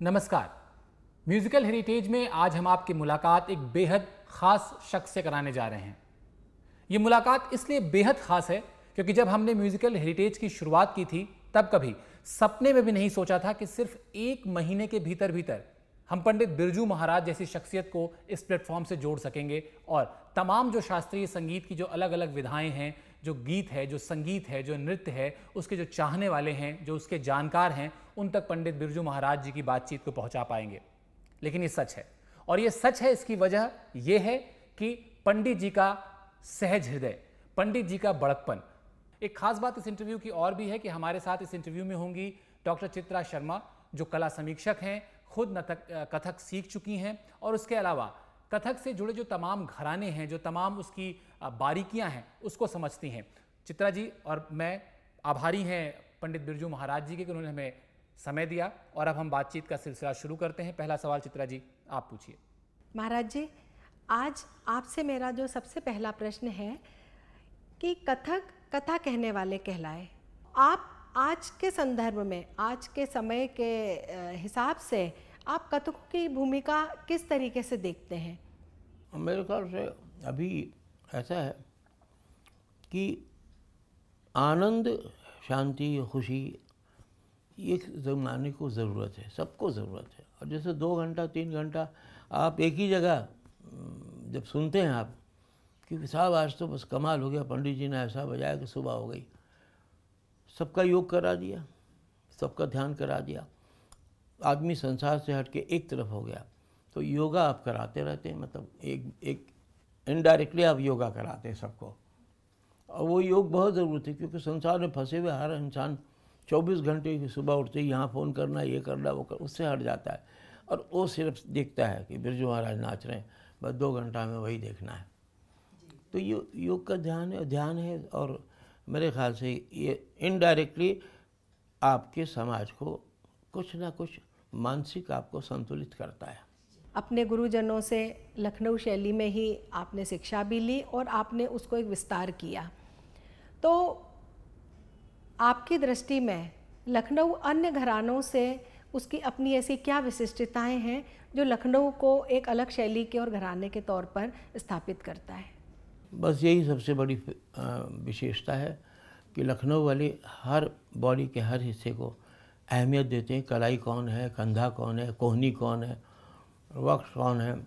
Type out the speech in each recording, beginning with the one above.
नमस्कार। Musical heritage में आज हम आपकी मुलाकात एक बेहद खास शख्स से कराने जा रहे हैं। ये मुलाकात इसलिए बेहद खास है क्योंकि जब हमने म्यूजिकल हेरिटेज की शुरुआत की थी, तब कभी सपने में भी नहीं सोचा था कि सिर्फ़ एक महीने के भीतर भीतर हम पंडित बिरजू महाराज जैसी शख्सियत को इस प्लेटफॉर्म से जोड़ सकेंगे और तमाम जो शास्त्रीय संगीत की जो अलग अलग विधाएँ हैं जो गीत है, जो संगीत है, जो नृत्य है, उसके जो चाहने वाले हैं, जो उसके जानकार हैं, उन तक पंडित बिरजू महाराज जी की बातचीत को पहुँचा पाएँगे। लेकिन ये सच है। और ये सच है, इसकी वजह यह है कि पंडित जी का सहज हृदय, पंडित जी का बड़कपन एक खास बात इस इंटरव्यू की और भी है कि हमारे साथ इस इंटरव्यू में होंगी डॉक्टर चित्रा शर्मा, जो कला समीक्षक हैं, खुद नतक कथक सीख चुकी हैं। और उसके अलावा कथक से जुड़े जो तमाम घराने हैं, जो तमाम उसकी बारीकियाँ हैं उसको समझती हैं। चित्रा जी और मैं आभारी हैं पंडित बिरजू महाराज जी के कि उन्होंने हमें समय दिया और अब हम बातचीत का सिलसिला शुरू करते हैं। पहला सवाल चित्रा जी आप पूछिए। महाराज जी आज आपसे मेरा जो सबसे पहला प्रश्न है कि कथक कथा कहने वाले कहलाए। आप आज के संदर्भ में आज के समय के हिसाब से आप कथकों की भूमिका किस तरीके से देखते हैं? मेरे ख्याल से अभी ऐसा है कि आनंद, शांति, खुशी, ये जमाने को ज़रूरत है, सबको ज़रूरत है। और जैसे दो घंटा, तीन घंटा आप एक ही जगह जब सुनते हैं आप कि साहब आज तो बस कमाल हो गया, पंडित जी ने ऐसा बजाया कि सुबह हो गई। सबका योग करा दिया, सबका ध्यान करा दिया। आदमी संसार से हट के एक तरफ़ हो गया तो योगा आप कराते रहते हैं मतलब एक एक इनडायरेक्टली आप योगा कराते हैं सबको। और वो योग बहुत ज़रूरत है क्योंकि संसार में फंसे हुए हर इंसान 24 घंटे की सुबह उठते ही यहाँ फ़ोन करना, ये करना, वो कर, उससे हट जाता है। और वो सिर्फ़ देखता है कि बिरजू महाराज नाच रहे हैं, बस दो घंटा में वही देखना है। तो यो, योग का ध्यान है ध्यान है और मेरे ख्याल से ये इनडायरेक्टली आपके समाज को कुछ ना कुछ मानसिक आपको संतुलित करता है। अपने गुरुजनों से लखनऊ शैली में ही आपने शिक्षा भी ली और आपने उसको एक विस्तार किया। तो आपकी दृष्टि में लखनऊ अन्य घरानों से उसकी अपनी ऐसी क्या विशिष्टताएँ हैं जो लखनऊ को एक अलग शैली के और घराने के तौर पर स्थापित करता है? बस यही सबसे बड़ी विशेषता है कि लखनऊ वाले हर बॉडी के हर हिस्से को अहमियत देते हैं। कलाई कौन है, कंधा कौन है, कोहनी कौन है? वक्स कौन है?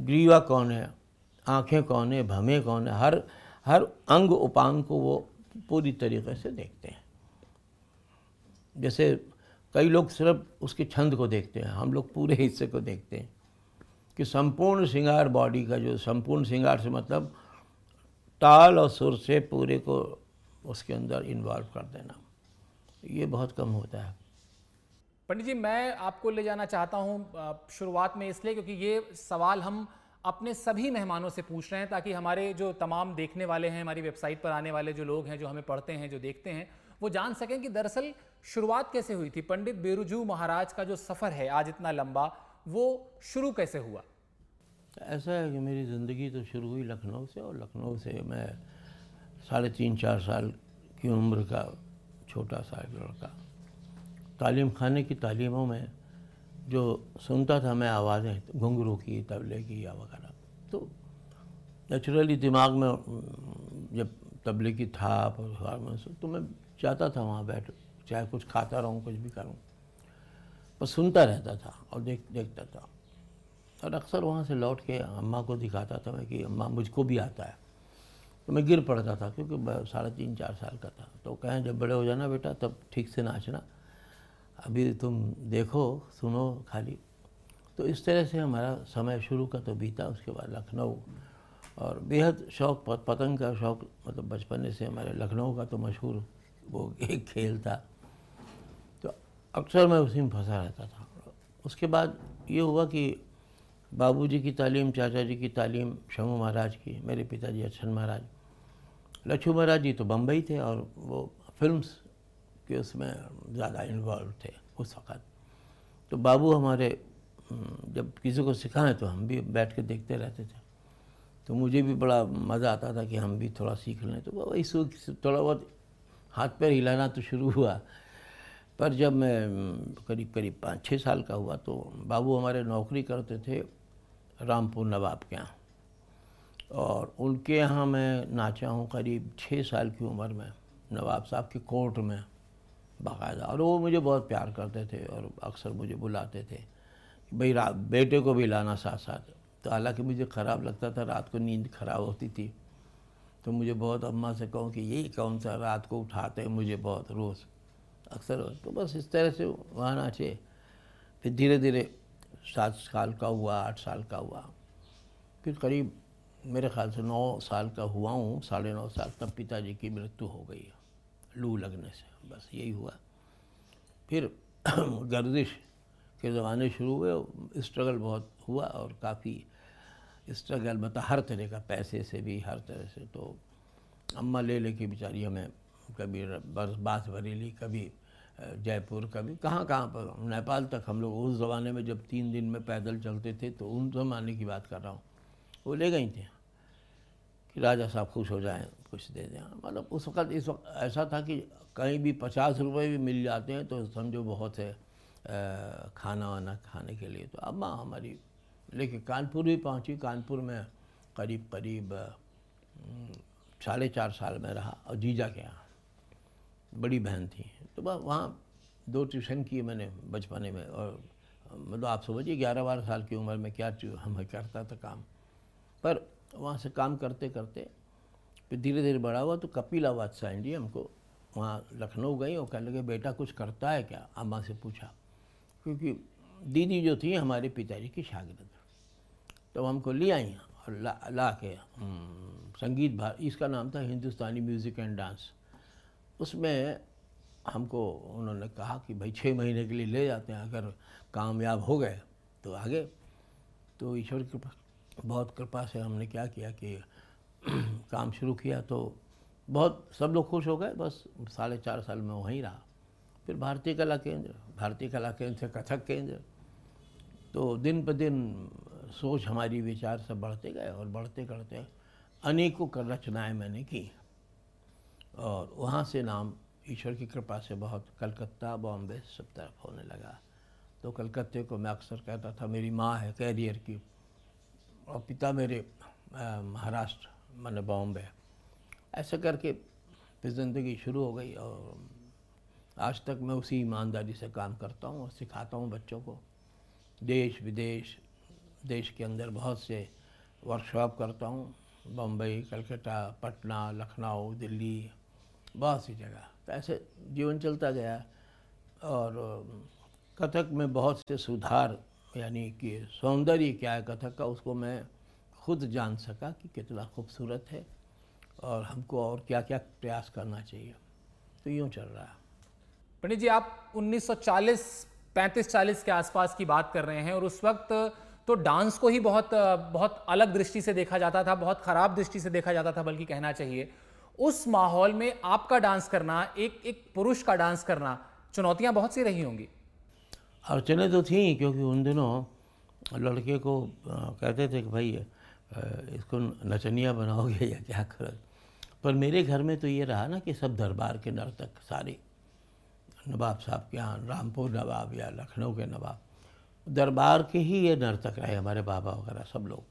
ग्रीवा कौन है? आँखें कौन है? भमे कौन है? हर हर अंग उपांग को वो पूरी तरीके से देखते हैं। जैसे कई लोग सिर्फ़ उसके छंद को देखते हैं, हम लोग पूरे हिस्से को देखते हैं कि संपूर्ण श्रृंगार बॉडी का जो संपूर्ण श्रृंगार से मतलब ताल और सुर से पूरे को उसके अंदर इन्वॉल्व कर देना। ये बहुत कम होता है। पंडित जी, मैं आपको ले जाना चाहता हूँ शुरुआत में इसलिए क्योंकि ये सवाल हम अपने सभी मेहमानों से पूछ रहे हैं ताकि हमारे जो तमाम देखने वाले हैं, हमारी वेबसाइट पर आने वाले जो लोग हैं, जो हमें पढ़ते हैं, जो देखते हैं, वो जान सकें कि दरअसल शुरुआत कैसे हुई थी। पंडित बेरुजू महाराज का जो सफ़र है, आज इतना लंबा, वो शुरू कैसे हुआ? ऐसा है कि मेरी ज़िंदगी तो शुरू हुई लखनऊ से और लखनऊ से मैं साढ़े तीन चार साल की उम्र का छोटा सा लड़का तालीम खाने की तालीमों में जो सुनता था मैं आवाज़ें, घुंघरू की, तबले की या वगैरह। तो नेचुरली दिमाग में जब तबले की थाप तो मैं चाहता था वहाँ बैठ, चाहे कुछ खाता रहूँ, कुछ भी करूँ। बस सुनता रहता था और देख, देखता था। और अक्सर वहाँ से लौट के अम्मा को दिखाता था मैं कि अम्मा मुझको भी आता है। तो मैं गिर पड़ता था क्योंकि साढ़े तीन, चार साल का था। तो कहें, जब बड़े हो जाना बेटा, तब ठीक से नाचना। अभी तुम देखो, सुनो खाली। तो इस तरह से हमारा समय शुरू का तो बीता, उसके बाद लखनऊ। और बेहद शौक पतंग का शौक मतलब बचपन से हमारे लखनऊ का तो मशहूर वो एक खेल था। तो अक्सर मैं उसी में फंसा रहता था। उसके बाद ये हुआ कि बाबूजी की तालीम चाचा जी की तालीम शमू महाराज की, मेरे पिताजी अच्छन महाराज, लक्ष्मू महाराज जी तो बम्बई थे और वो फिल्म्स के उसमें ज़्यादा इन्वॉल्व थे उस वक़्त। तो बाबू हमारे जब किसी को सिखाएँ तो हम भी बैठ के देखते रहते थे। तो मुझे भी बड़ा मज़ा आता था कि हम भी थोड़ा सीख लें। तो वही थोड़ा बहुत हाथ पैर हिलाना तो शुरू हुआ। पर जब मैं करीब करीब पाँच, छः साल का हुआ तो बाबू हमारे नौकरी करते थे रामपुर नवाब के यहाँ। और उनके यहाँ मैं नाचा हूँ करीब छः साल की उम्र में नवाब साहब के कोर्ट में। बाकायदा। और वो मुझे बहुत प्यार करते थे और अक्सर मुझे बुलाते थे भाई रात बेटे को भी लाना साथ साथ तो हालाँकि मुझे ख़राब लगता था, रात को नींद ख़राब होती थी। तो मुझे बहुत अम्मा से कहूँ कि यही कौन सा रात को उठाते हैं मुझे बहुत रोज़। अक्सर तो बस इस तरह से वहाँ नाचे फिर धीरे धीरे सात साल का हुआ, आठ साल का हुआ। फिर करीब मेरे ख्याल से नौ साल का हुआ हूँ, साढ़े नौ साल तब पिताजी की मृत्यु हो गई लू लगने से। बस यही हुआ। फिर गर्दिश के ज़माने शुरू हुए स्ट्रगल बहुत हुआ और काफ़ी स्ट्रगल मतलब हर तरह का पैसे से भी, हर तरह से तो अम्मा ले लेके बेचारी हमें कभी बस बास बरेली, कभी जयपुर, कभी कहाँ कहाँ पर। नेपाल तक हम लोग उस ज़माने में जब तीन दिन में पैदल चलते थे तो उन ज़माने की बात कर रहा हूँ। वो ले गई थी। कि राजा साहब खुश हो जाएँ। कुछ दे दें। मतलब उस वक़्त, इस वक्त ऐसा था कि कहीं भी पचास रुपये भी मिल जाते हैं तो समझो बहुत है खाना वाना खाने के लिए। तो अम्मा हमारी, लेकिन कानपुर भी पहुँची। कानपुर में करीब करीब साढ़े चार साल में रहा, और जीजा के यहाँ। बड़ी बहन थी। तो वहाँ दो ट्यूशन किए मैंने बचपने में, और मतलब आप समझिए ग्यारह बारह साल की उम्र में क्या हमें करता था काम। पर वहाँ से काम करते करते फिर धीरे धीरे बड़ा हुआ तो कपिला बादशाह जी हमको। वहाँ लखनऊ गई और कहने लगे बेटा कुछ करता है क्या? अम्मा से पूछा। क्योंकि दीदी जो थी हमारे पिताजी की शागिर्द। तो हमको ले आई और ला, ला के हम्म, संगीत भार इसका नाम था हिंदुस्तानी म्यूज़िक एंड डांस। उसमें हमको उन्होंने कहा कि भाई छः महीने के लिए ले जाते हैं अगर कामयाब हो गए तो आगे। तो ईश्वर की बहुत कृपा से हमने क्या किया कि काम शुरू किया तो बहुत सब लोग खुश हो गए, बस साढ़े चार साल में वहीं रहा। फिर भारतीय कला केंद्र, भारतीय कला केंद्र से कथक केंद्र। तो दिन पर दिन सोच हमारी, विचार सब बढ़ते गए और बढ़ते बढ़ते अनेकों रचनाएँ मैंने की। और वहाँ से नाम ईश्वर की कृपा से बहुत कलकत्ता बॉम्बे सब तरफ़ होने लगा। तो कलकत्ते को मैं अक्सर कहता था, मेरी माँ है कैरियर की और पिता मेरे महाराष्ट्र मैंने बॉम्बे ऐसे करके फिर ज़िंदगी शुरू हो गई और आज तक मैं उसी ईमानदारी से काम करता हूँ और सिखाता हूँ बच्चों को। देश, विदेश, देश के अंदर बहुत से वर्कशॉप करता हूँ। बम्बई कलकत्ता, पटना, लखनऊ, दिल्ली, बहुत सी जगह। तो ऐसे जीवन चलता गया और कथक में बहुत से सुधार, यानी कि सौंदर्य क्या है कथक का, उसको मैं खुद जान सका कि कितना खूबसूरत है और हमको और क्या क्या प्रयास करना चाहिए। तो यूँ चल रहा है। पंडित जी आप 1940 35-40 के आसपास की बात कर रहे हैं और उस वक्त तो डांस को ही बहुत बहुत अलग दृष्टि से देखा जाता था बहुत ख़राब दृष्टि से देखा जाता था बल्कि कहना चाहिए उस माहौल में आपका डांस करना एक एक पुरुष का डांस करना चुनौतियाँ बहुत सी रही होंगी। अड़चने तो थी क्योंकि उन दिनों लड़के को कहते थे कि भाई इसको नचनिया बनाओगे या क्या करो? पर मेरे घर में तो ये रहा ना कि सब दरबार के नर्तक सारे। नवाब साहब के यहाँ, रामपुर नवाब या लखनऊ के नवाब। दरबार के ही ये नर्तक रहे हमारे बाबा वगैरह सब लोग।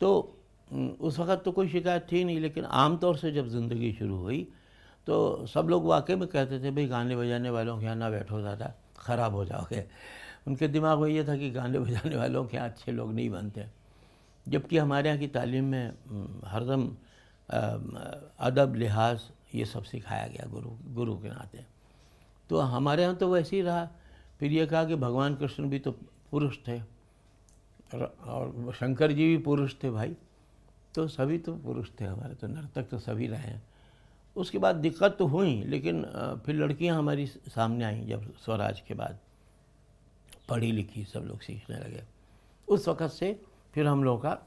तो उस वक़्त तो कोई शिकायत थी नहीं, लेकिन आम तौर से जब ज़िंदगी शुरू हुई तो सब लोग वाकई में कहते थे, भाई, गाने बजाने वालों के यहाँ ना बैठो ज़्यादा, ख़राब हो जाओगे। उनके दिमाग में ये था कि गाने बजाने वालों के यहाँ अच्छे लोग नहीं बनते। जबकि हमारे यहाँ की तालीम में हरदम अदब लिहाज ये सब सिखाया गया गुरु गुरु के नाते। तो हमारे यहाँ तो वैसे ही रहा। फिर ये कहा कि भगवान कृष्ण भी तो पुरुष थे और शंकर जी भी पुरुष थे भाई। तो सभी तो पुरुष थे हमारे तो नर्तक तो सभी रहे हैं। उसके बाद दिक्कत तो हुई, लेकिन फिर लड़कियाँ हमारी सामने आई जब स्वराज के बाद। पढ़ी लिखी सब लोग सीखने लगे। उस वक़्त से फिर हम लोगों का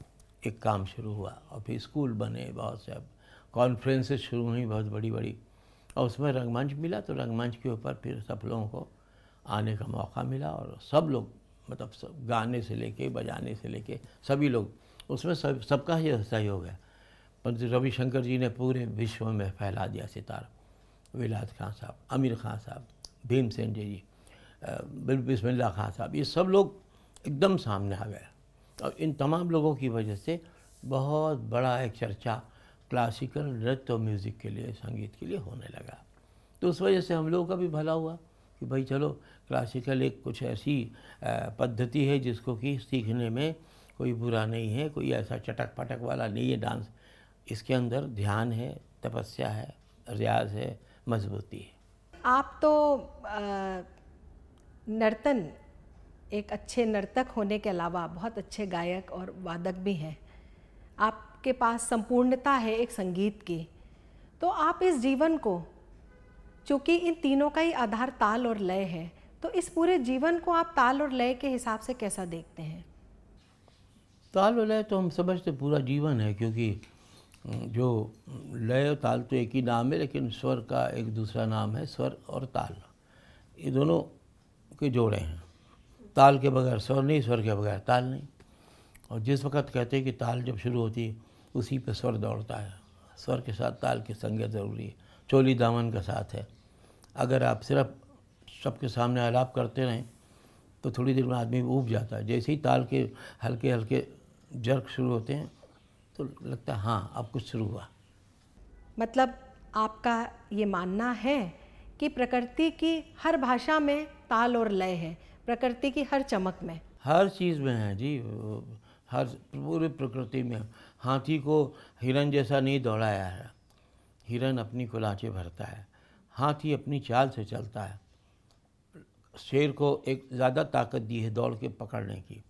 एक काम शुरू हुआ। और फिर स्कूल बने, बहुत से अब कॉन्फ्रेंसेस शुरू हुई, बहुत बड़ी बड़ी और उसमें रंगमंच मिला तो रंगमंच के ऊपर फिर सब लोगों को आने का मौका मिला और सब लोग मतलब सब गाने से लेके, बजाने से लेके सभी लोग, उसमें सब, सबका ही सहयोग है। पंडित रविशंकर जी ने पूरे विश्व में फैला दिया सितारा। विलाद खान साहब आमिर खान साहब, भीमसेन जी बिस्मिल्ला खान साहब, ये सब लोग एकदम सामने आ गए। और इन तमाम लोगों की वजह से बहुत बड़ा एक चर्चा क्लासिकल नृत्य और म्यूज़िक के लिए, संगीत के लिए होने लगा। तो उस वजह से हम लोगों का भी भला हुआ कि भाई चलो क्लासिकल एक कुछ ऐसी पद्धति है जिसको कि सीखने में कोई बुरा नहीं है, कोई ऐसा चटक पटक वाला नहीं है डांस। इसके अंदर ध्यान है, तपस्या है, रियाज है, मजबूती है। आप तो नर्तन एक अच्छे नर्तक होने के अलावा बहुत अच्छे गायक और वादक भी हैं। आपके पास संपूर्णता है एक संगीत की। तो आप इस जीवन को, चूँकि इन तीनों का ही आधार ताल और लय है तो इस पूरे जीवन को आप ताल और लय के हिसाब से कैसा देखते हैं? ताल और लय तो हम समझते पूरा जीवन है, क्योंकि जो लय और ताल तो एक ही नाम है, लेकिन स्वर का एक दूसरा नाम है, स्वर और ताल। ये दोनों के जोड़े हैं। ताल के बगैर स्वर नहीं, स्वर के बगैर ताल नहीं। और जिस वक्त कहते हैं कि ताल जब शुरू होती है, उसी पे स्वर दौड़ता है। स्वर के साथ ताल की संगत ज़रूरी है। चोली दामन का साथ है। अगर आप सिर्फ़ सबके सामने आलाप करते रहें तो थोड़ी देर में आदमी ऊब जाता है। जैसे ही ताल के हल्के हल्के जर्क शुरू होते हैं तो लगता है हाँ अब कुछ शुरू हुआ। मतलब आपका ये मानना है कि प्रकृति की हर भाषा में ताल और लय है। प्रकृति की हर चमक में। हर चीज़ में है जी हर पूरी प्रकृति में। हाथी को हिरन जैसा नहीं दौड़ाया है। हिरन अपनी कुलाचे भरता है। हाथी अपनी चाल से चलता है। शेर को एक ज़्यादा ताकत दी है दौड़ के पकड़ने की।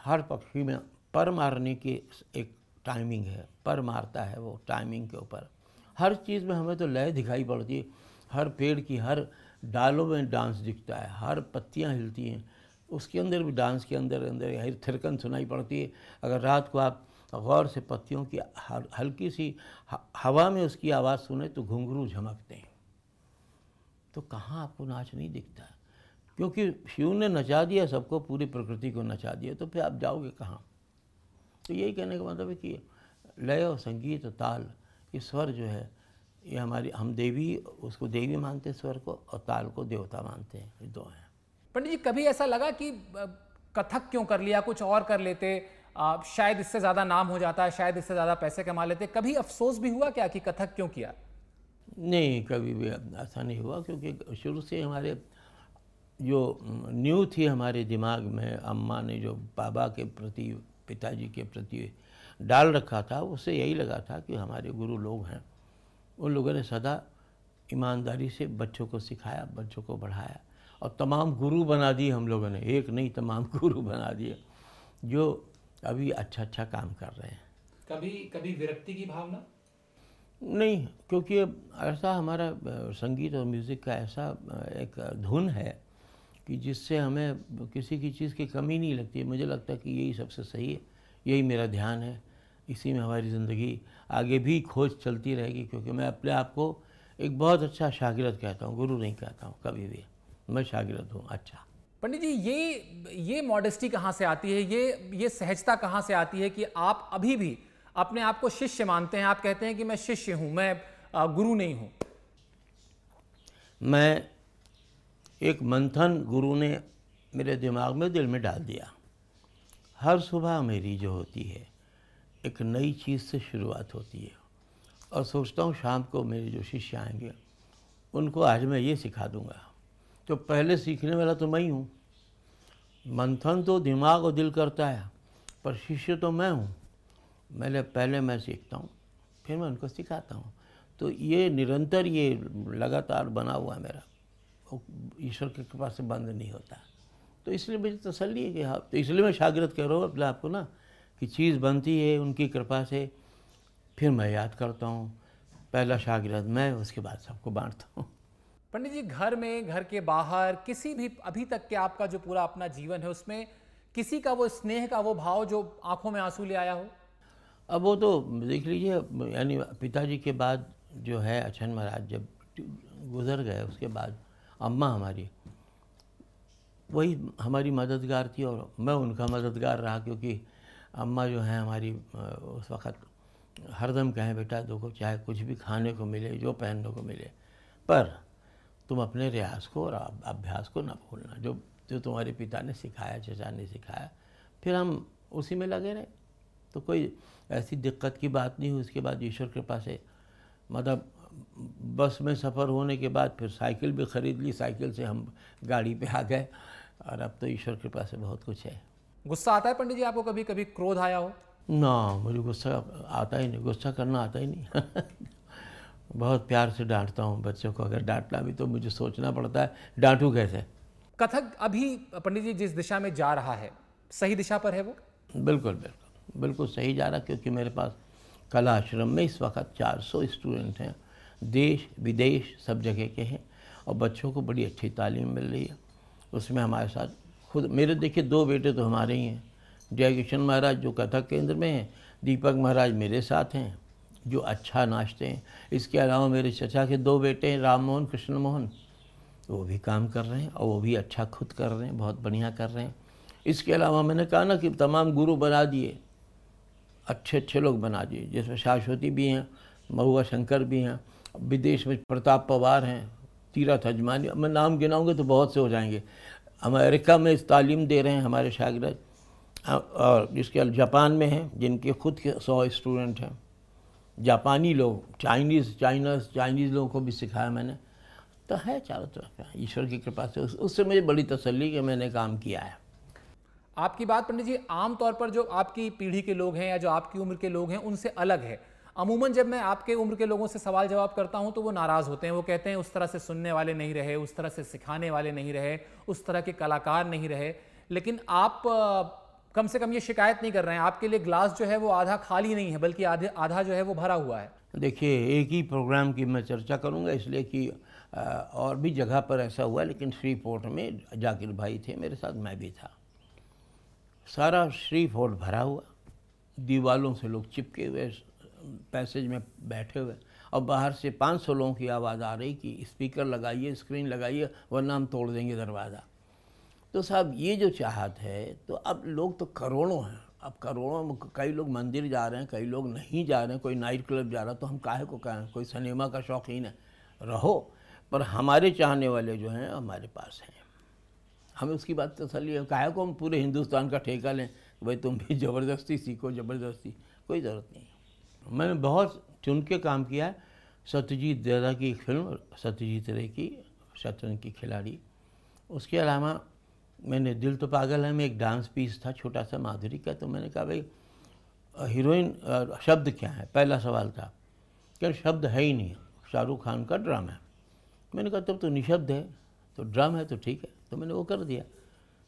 हर पक्षी में पर मारने की एक टाइमिंग है। पर मारता है वो टाइमिंग के ऊपर। हर चीज़ में हमें तो लय दिखाई पड़ती है। हर पेड़ की हर डालों में डांस दिखता है, हर पत्तियाँ हिलती हैं। उसके अंदर भी डांस के अंदर अंदर हर थिरकन सुनाई पड़ती है। अगर रात को आप गौर से पत्तियों की हल्की सी हवा में उसकी आवाज़ सुने तो घुंघरू झमकते हैं। तो कहाँ आपको नाच नहीं दिखता? क्योंकि शिव ने नचा दिया, सबको पूरी प्रकृति को नचा दिया तो फिर आप जाओगे कहाँ? तो यही कहने का मतलब है कि लय और संगीत और ताल, ये स्वर जो है ये हमारी हम देवी उसको देवी मानते हैं स्वर को और ताल को देवता मानते हैं ये दो हैं। पंडित जी कभी ऐसा लगा कि कथक क्यों कर लिया कुछ और कर लेते आ, शायद इससे ज़्यादा नाम हो जाता है शायद इससे ज़्यादा पैसे कमा लेते कभी अफसोस भी हुआ क्या कि कथक क्यों किया? नहीं कभी भी ऐसा नहीं हुआ क्योंकि शुरू से हमारे जो न्यू थी हमारे दिमाग में अम्मा ने जो बाबा के प्रति पिताजी के प्रति डाल रखा था उससे यही लगा था कि हमारे गुरु लोग हैं। उन लोगों ने सदा ईमानदारी से बच्चों को सिखाया बच्चों को बढ़ाया और तमाम गुरु बना दिए हम लोगों ने। एक नहीं तमाम गुरु बना दिए जो अभी अच्छा अच्छा काम कर रहे हैं। कभी कभी विरक्ति की भावना? नहीं क्योंकि ऐसा हमारा संगीत और म्यूज़िक का ऐसा एक धुन है कि जिससे हमें किसी की चीज़ की कमी नहीं लगती। मुझे लगता है कि यही सबसे सही है यही मेरा ध्यान है। इसी में हमारी ज़िंदगी आगे भी खोज चलती रहेगी क्योंकि मैं अपने आप को एक बहुत अच्छा शागिरद कहता हूँ गुरु नहीं कहता हूँ कभी भी। मैं शागिरद हूँ अच्छा। पंडित जी ये ये मॉडेस्टी कहाँ से आती है? ये ये सहजता कहाँ से आती है कि आप अभी भी अपने आप को शिष्य मानते हैं? आप कहते हैं कि मैं शिष्य हूँ मैं गुरु नहीं हूँ। मैं एक मंथन गुरु ने मेरे दिमाग में दिल में डाल दिया। हर सुबह मेरी जो होती है एक नई चीज़ से शुरुआत होती है। और सोचता हूँ शाम को मेरे जो शिष्य आएँगे, उनको आज मैं ये सिखा दूँगा। तो पहले सीखने वाला तो मैं ही हूँ। मंथन तो दिमाग और दिल करता है, पर शिष्य तो मैं हूँ। मैंने पहले मैं सीखता हूँ, फिर मैं उनको सिखाता हूँ। तो ये निरंतर ये लगातार बना हुआ है मेरा। ईश्वर की कृपा से बंद नहीं होता। तो इसलिए मुझे तसली है कि हाँ तो इसलिए मैं शागिरद कह रहा हूँ अपने आपको ना कि चीज़ बनती है उनकी कृपा से। फिर मैं याद करता हूँ पहला शागिरद मैं उसके बाद सबको बांटता हूँ। पंडित जी घर में घर के बाहर किसी भी अभी तक के आपका जो पूरा अपना जीवन है उसमें किसी का वो स्नेह का वो भाव जो आँखों में आँसू ले आया हो? अब वो तो देख लीजिए यानी पिताजी के बाद जो है अछन महाराज जब गुजर गए उसके बाद अम्मा हमारी वही हमारी मददगार थी और मैं उनका मददगार रहा क्योंकि अम्मा जो हैं हमारी उस वक़्त हरदम कहें, बेटा, देखो, चाहे कुछ भी खाने को मिले, जो पहनने को मिले, पर तुम अपने रियाज को और अभ्यास को ना भूलना। जो जो तुम्हारे पिता ने सिखाया, चचा ने सिखाया, फिर हम उसी में लगे रहे। तो कोई ऐसी दिक्कत की बात नहीं हुई। उसके बाद ईश्वर कृपा से मतलब बस में सफ़र होने के बाद फिर साइकिल भी ख़रीद ली। साइकिल से हम गाड़ी पे आ गए और अब तो ईश्वर कृपा से बहुत कुछ है। गुस्सा आता है पंडित जी आपको कभी कभी क्रोध आया हो? ना मुझे गुस्सा आता ही नहीं गुस्सा करना आता ही नहीं। बहुत प्यार से डांटता हूँ बच्चों को अगर डांटना भी तो मुझे सोचना पड़ता है डांटूँ कैसे? कथक अभी पंडित जी जिस दिशा में जा रहा है सही दिशा पर है वो? बिल्कुल बिल्कुल बिल्कुल सही जा रहा क्योंकि मेरे पास कला आश्रम में इस वक्त 400 स्टूडेंट हैं। देश विदेश सब जगह के हैं और बच्चों को बड़ी अच्छी तालीम मिल रही है। उसमें हमारे साथ खुद, मेरे देखिए दो बेटे तो हमारे ही हैं। जयकिशन महाराज जो कथक केंद्र में हैं, दीपक महाराज मेरे साथ हैं, जो अच्छा नाचते हैं। इसके अलावा मेरे चचा के दो बेटे हैं राम मोहन कृष्ण मोहन वो भी काम कर रहे हैं और वो भी अच्छा खुद कर रहे हैं, बहुत बढ़िया कर रहे हैं। इसके अलावा मैंने कहा ना कि तमाम गुरु बना दिए, अच्छे अच्छे लोग बना दिए। जिसमें शाश्वती भी हैं, महुआ शंकर भी हैं, विदेश में प्रताप पवार हैं, तीरथ अजमानी, मैं नाम गिनाऊँगे तो बहुत से हो जाएँगे। अमेरिका में तालीम दे रहे हैं हमारे शागिर और जिसके जापान में हैं जिनके खुद के सौ स्टूडेंट हैं। जापानी लोग चाइनीज़ चाइनस चाइनीज़ लोगों को भी सिखाया मैंने। तो है चारों तरफ़ ईश्वर की कृपा से। उस, उससे मुझे बड़ी तसल्ली कि मैंने काम किया है। आपकी बात पंडित जी आमतौर पर जो आपकी पीढ़ी के लोग हैं या जो आपकी उम्र के लोग हैं उनसे अलग है। अमूमन जब मैं आपके उम्र के लोगों से सवाल जवाब करता हूँ तो वो नाराज़ होते हैं। वो कहते हैं, उस तरह से सुनने वाले नहीं रहे, उस तरह से सिखाने वाले नहीं रहे, उस तरह के कलाकार नहीं रहे। लेकिन आप कम से कम ये शिकायत नहीं कर रहे हैं। आपके लिए ग्लास जो है वो आधा खाली नहीं है, बल्कि आधे, आधा जो है वो भरा हुआ है। देखिए, एक ही प्रोग्राम की मैं चर्चा करूँगा, इसलिए कि और भी जगह पर ऐसा हुआ, लेकिन श्री फोर्ट में जाकिर भाई थे, मेरे साथ मैं भी था। सारा श्री फोर्ट भरा हुआ, दीवालों से लोग चिपके हुए पैसेज में बैठे हुए। और बाहर से 500 लोगों की आवाज़ आ रही कि स्पीकर लगाइए, स्क्रीन लगाइए, वरना हम तोड़ देंगे दरवाज़ा। तो साहब, ये जो चाहत है तो अब लोग तो करोड़ों हैं। अब करोड़ों कई लोग मंदिर जा रहे हैं, कई लोग नहीं जा रहे हैं, कोई नाइट क्लब जा रहा है तो हम काहे को कहें? कोई सिनेमा का शौकीन है। रहो, पर हमारे चाहने वाले जो हैं, हमारे पास हैं। हमें उसकी बात तसली है। काहे को हम पूरे हिंदुस्तान का ठेका लें? भाई, तुम भी ज़बरदस्ती सीखो, ज़बरदस्ती, कोई ज़रूरत नहीं। मैंने बहुत चुन के काम किया सत्यजीत दादा की फ़िल्म सत्यजीत रे की, शतरंज की खिलाड़ी। उसके अलावा मैंने दिल तो पागल है, में एक डांस पीस था, छोटा सा माधुरी का तो मैंने कहा, भाई, हीरोइन शब्द क्या है? पहला सवाल था क्या शब्द है ही नहीं, शाहरुख खान का ड्राम है। मैंने कहा, तब तो निशब्द है तो ड्राम है तो ठीक है। तो मैंने वो कर दिया।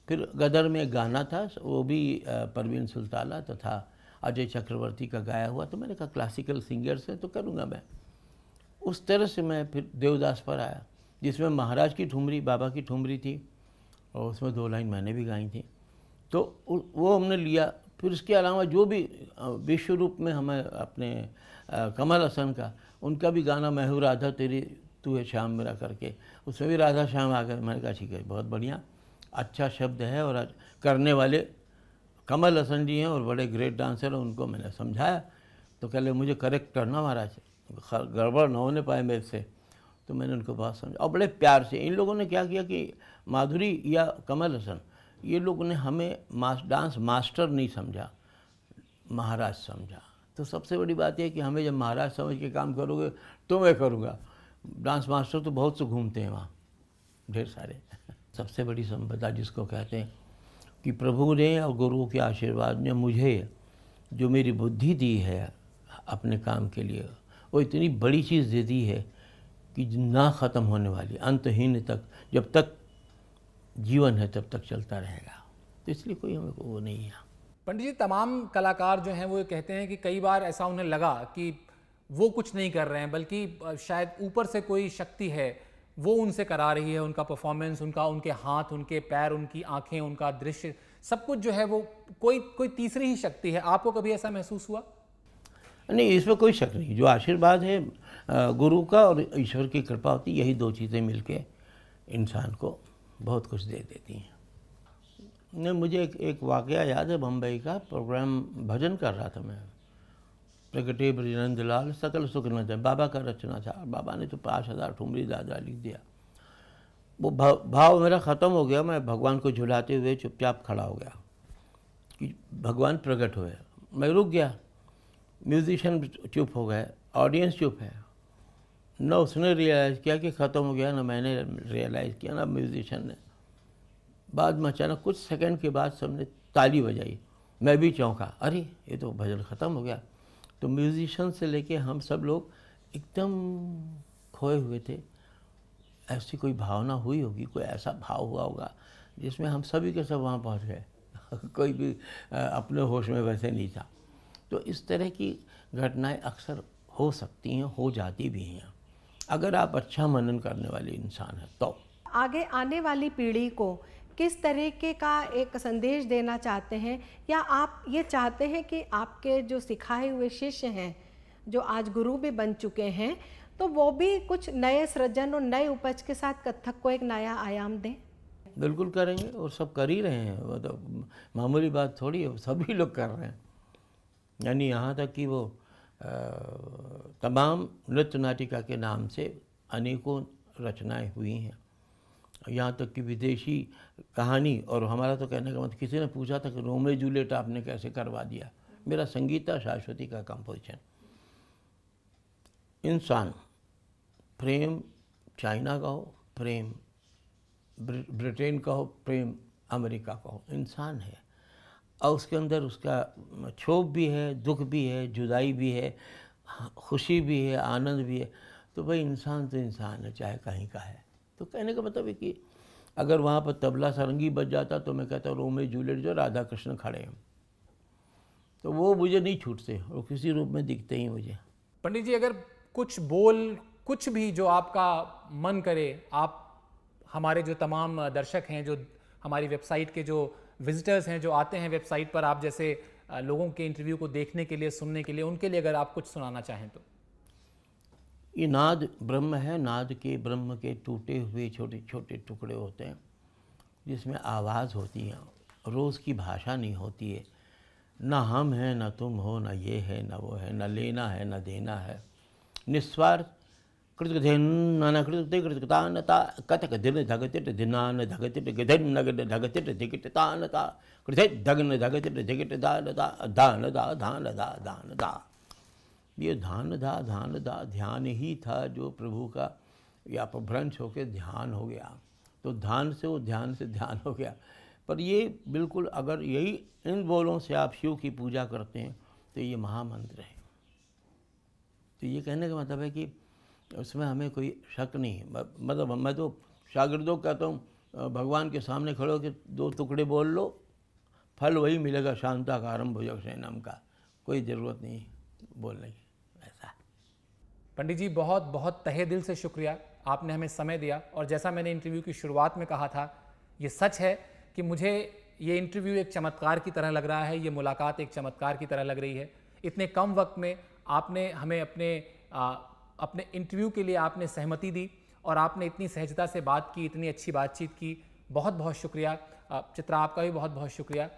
फिर गदर में गाना था, वो भी परवीन सुल्ताना तथा तो अजय चक्रवर्ती का गाया हुआ तो मैंने कहा क्लासिकल सिंगर्स हैं तो करूँगा मैं। उस तरह से मैं फिर देवदास पर आया, जिसमें महाराज की ठुमरी, बाबा की ठुमरी थी, और उसमें दो लाइन मैंने भी गाई थी। तो वो हमने लिया। फिर उसके अलावा जो भी विश्व रूप में हमें अपने कमल हसन का, उनका भी गाना, मैं हूँ राधा, तेरी, तू है श्याम मेरा करके, उसमें भी राधा श्याम आ गए मैंने कहा, ठीक है, बहुत बढ़िया अच्छा शब्द है और करने वाले कमल हसन जी हैं और बड़े ग्रेट डांसर हैं उनको मैंने समझाया। तो कह मुझे करेक्ट करना महाराज गड़बड़ ना होने पाए मेरे से। तो मैंने उनको बहुत समझा। और बड़े प्यार से इन लोगों ने क्या किया कि माधुरी या कमल हसन ये लोगों ने हमें मास, डांस मास्टर नहीं समझा महाराज समझा। तो सबसे बड़ी बात यह कि हमें जब महाराज समझ के काम करोगे तो मैं करूँगा। डांस मास्टर तो बहुत से घूमते हैं वहाँ ढेर सारे। सबसे बड़ी संपदा जिसको कहते हैं कि प्रभु ने और गुरु के आशीर्वाद ने मुझे जो मेरी बुद्धि दी है अपने काम के लिए, वो इतनी बड़ी चीज़ दे दी है कि ना ख़त्म होने वाली, अंतहीन तक, जब तक जीवन है तब तक चलता रहेगा। तो इसलिए कोई हमें वो नहीं है। पंडित जी, तमाम कलाकार जो हैं वो कहते हैं कि कई बार ऐसा उन्हें लगा कि वो कुछ नहीं कर रहे हैं, बल्कि शायद ऊपर से कोई शक्ति है वो उनसे करा रही है, उनका परफॉर्मेंस उनका, उनके हाथ, उनके पैर, उनकी आँखें, उनका दृश्य, सब कुछ जो है वो कोई कोई तीसरी ही शक्ति है। आपको कभी ऐसा महसूस हुआ? नहीं, इसमें कोई शक नहीं। जो आशीर्वाद है गुरु का और ईश्वर की कृपा होती यही दो चीज़ें मिलके इंसान को बहुत कुछ दे देती हैं। नहीं, मुझे एक एक वाक़ याद है बम्बई का प्रोग्राम भजन कर रहा था मैं। प्रगटे ब्रजनंद लाल सकल सुख न जाए बाबा का रचना था बाबा ने तो पाँच हज़ार ठुमरी दादा लिख दिया वो भाव भाव मेरा ख़त्म हो गया, मैं भगवान को झुलाते हुए चुपचाप खड़ा हो गया। कि भगवान प्रकट हुए। मैं रुक गया। म्यूजिशियन चुप हो गए, ऑडियंस चुप है। न उसने रियलाइज़ किया कि ख़त्म हो गया, ना मैंने रियलाइज़ किया, ना म्यूजिशियन ने। बाद में अचानक कुछ सेकंड के बाद सबने ताली बजाई। मैं भी चौंका, अरे, ये तो भजन ख़त्म हो गया। तो म्यूज़िशन से लेके हम सब लोग एकदम खोए हुए थे। ऐसी कोई भावना हुई होगी, कोई ऐसा भाव हुआ होगा जिसमें हम सभी के सब वहाँ पहुँच गए। कोई भी अपने होश में वैसे नहीं था। तो इस तरह की घटनाएँ अक्सर हो सकती हैं, हो जाती भी हैं। अगर आप अच्छा मनन करने वाले इंसान हैं तो। आगे आने वाली पीढ़ी को किस तरीके का एक संदेश देना चाहते हैं? या आप ये चाहते हैं कि आपके जो सिखाए हुए शिष्य हैं, जो आज गुरु भी बन चुके हैं तो वो भी कुछ नए सृजन और नए उपज के साथ कथक को एक नया आयाम दें? बिल्कुल करेंगे और सब कर ही रहे हैं। तो मामूली बात थोड़ी है सभी लोग कर रहे हैं। यानी यहाँ तक कि वो तमाम नृत्य नाटिका के नाम से अनेकों रचनाएँ हुई हैं। यहाँ तक कि विदेशी कहानी और हमारा तो कहने का मतलब किसी ने पूछा था कि रोमे जूलियट आपने कैसे करवा दिया? मेरा संगीता शाश्वती का कंपोजिशन इंसान, प्रेम चाइना का हो, प्रेम ब्रिटेन का हो, प्रेम अमेरिका का हो, इंसान है। और उसके अंदर उसका क्षोभ भी है, दुख भी है, जुदाई भी है, खुशी भी है, आनंद भी है। तो भाई इंसान तो इंसान है, चाहे कहीं का है। तो कहने का मतलब है कि अगर वहाँ पर तबला सरंगी बज जाता तो मैं कहता रोमे जूलियट जो राधा कृष्ण खड़े हैं। तो वो मुझे नहीं छूटते और किसी रूप में दिखते ही मुझे। पंडित जी, अगर कुछ बोल, कुछ भी जो आपका मन करे, आप, हमारे जो तमाम दर्शक हैं, जो हमारी वेबसाइट के जो विजिटर्स हैं, जो आते हैं वेबसाइट पर, आप जैसे लोगों के इंटरव्यू को देखने के लिए, सुनने के लिए, उनके लिए अगर आप कुछ सुनाना चाहें तो। ये नाद ब्रह्म है, नाद के ब्रह्म के टूटे हुए छोटे छोटे टुकड़े होते हैं, जिसमें आवाज़ होती है, रोज़ की भाषा नहीं होती है। ना हम हैं, ना तुम हो, ना ये है, ना वो है, ना लेना है, ना देना है। निस्वार्थ कृतगधिन्न कृतकृतानता कथक दिन धगतिट दिनान धगतिट धगतिट धिगिट तानता कृत धगन धगतिट धिगिट दानता दान धान दा। ये धान धा धान धा, ध्यान ही था जो प्रभु का या अपभ्रंश होकर ध्यान हो गया। तो ध्यान से वो ध्यान से ध्यान हो गया। पर ये बिल्कुल अगर यही इन बोलों से आप शिव की पूजा करते हैं तो ये महामंत्र है। तो ये कहने का मतलब है कि उसमें हमें कोई शक नहीं है। मतलब मैं तो शागिर्दों कहता हूँ भगवान के सामने खड़े होकर दो टुकड़े बोल लो, फल वही मिलेगा शांता का आरंभ भुजक नाम का। कोई ज़रूरत नहीं बोलने की। पंडित जी बहुत बहुत तहे दिल से शुक्रिया। आपने हमें समय दिया और जैसा मैंने इंटरव्यू की शुरुआत में कहा था ये सच है कि मुझे ये इंटरव्यू एक चमत्कार की तरह लग रहा है ये मुलाकात एक चमत्कार की तरह लग रही है। इतने कम वक्त में आपने हमें अपने आ, अपने इंटरव्यू के लिए आपने सहमति दी और आपने इतनी सहजता से बात की इतनी अच्छी बातचीत की। बहुत बहुत शुक्रिया। चित्रा आपका भी बहुत बहुत शुक्रिया।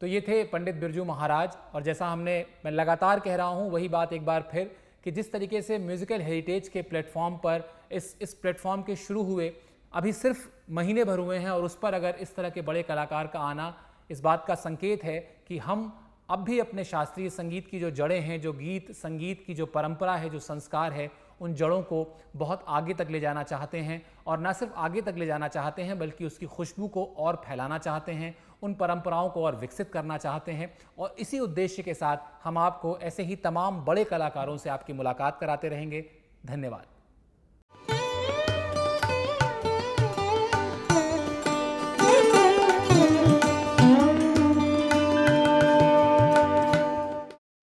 तो ये थे पंडित बिरजू महाराज और जैसा हमने मैं लगातार कह रहा हूँ वही बात एक बार फिर कि जिस तरीके से म्यूज़िकल हेरिटेज के प्लेटफॉर्म पर इस इस प्लेटफॉर्म के शुरू हुए, अभी सिर्फ़ महीने भर हुए हैं और उस पर अगर इस तरह के बड़े कलाकार का आना इस बात का संकेत है कि हम अब भी अपने शास्त्रीय संगीत की जो जड़ें हैं, जो गीत, संगीत की जो परंपरा है, जो संस्कार है, उन जड़ों को बहुत आगे तक ले जाना चाहते हैं और न सिर्फ़ आगे तक ले जाना चाहते हैं, बल्कि उसकी खुशबू को और फैलाना चाहते हैं उन परंपराओं को और विकसित करना चाहते हैं और इसी उद्देश्य के साथ हम आपको ऐसे ही तमाम बड़े कलाकारों से आपकी मुलाकात कराते रहेंगे। धन्यवाद।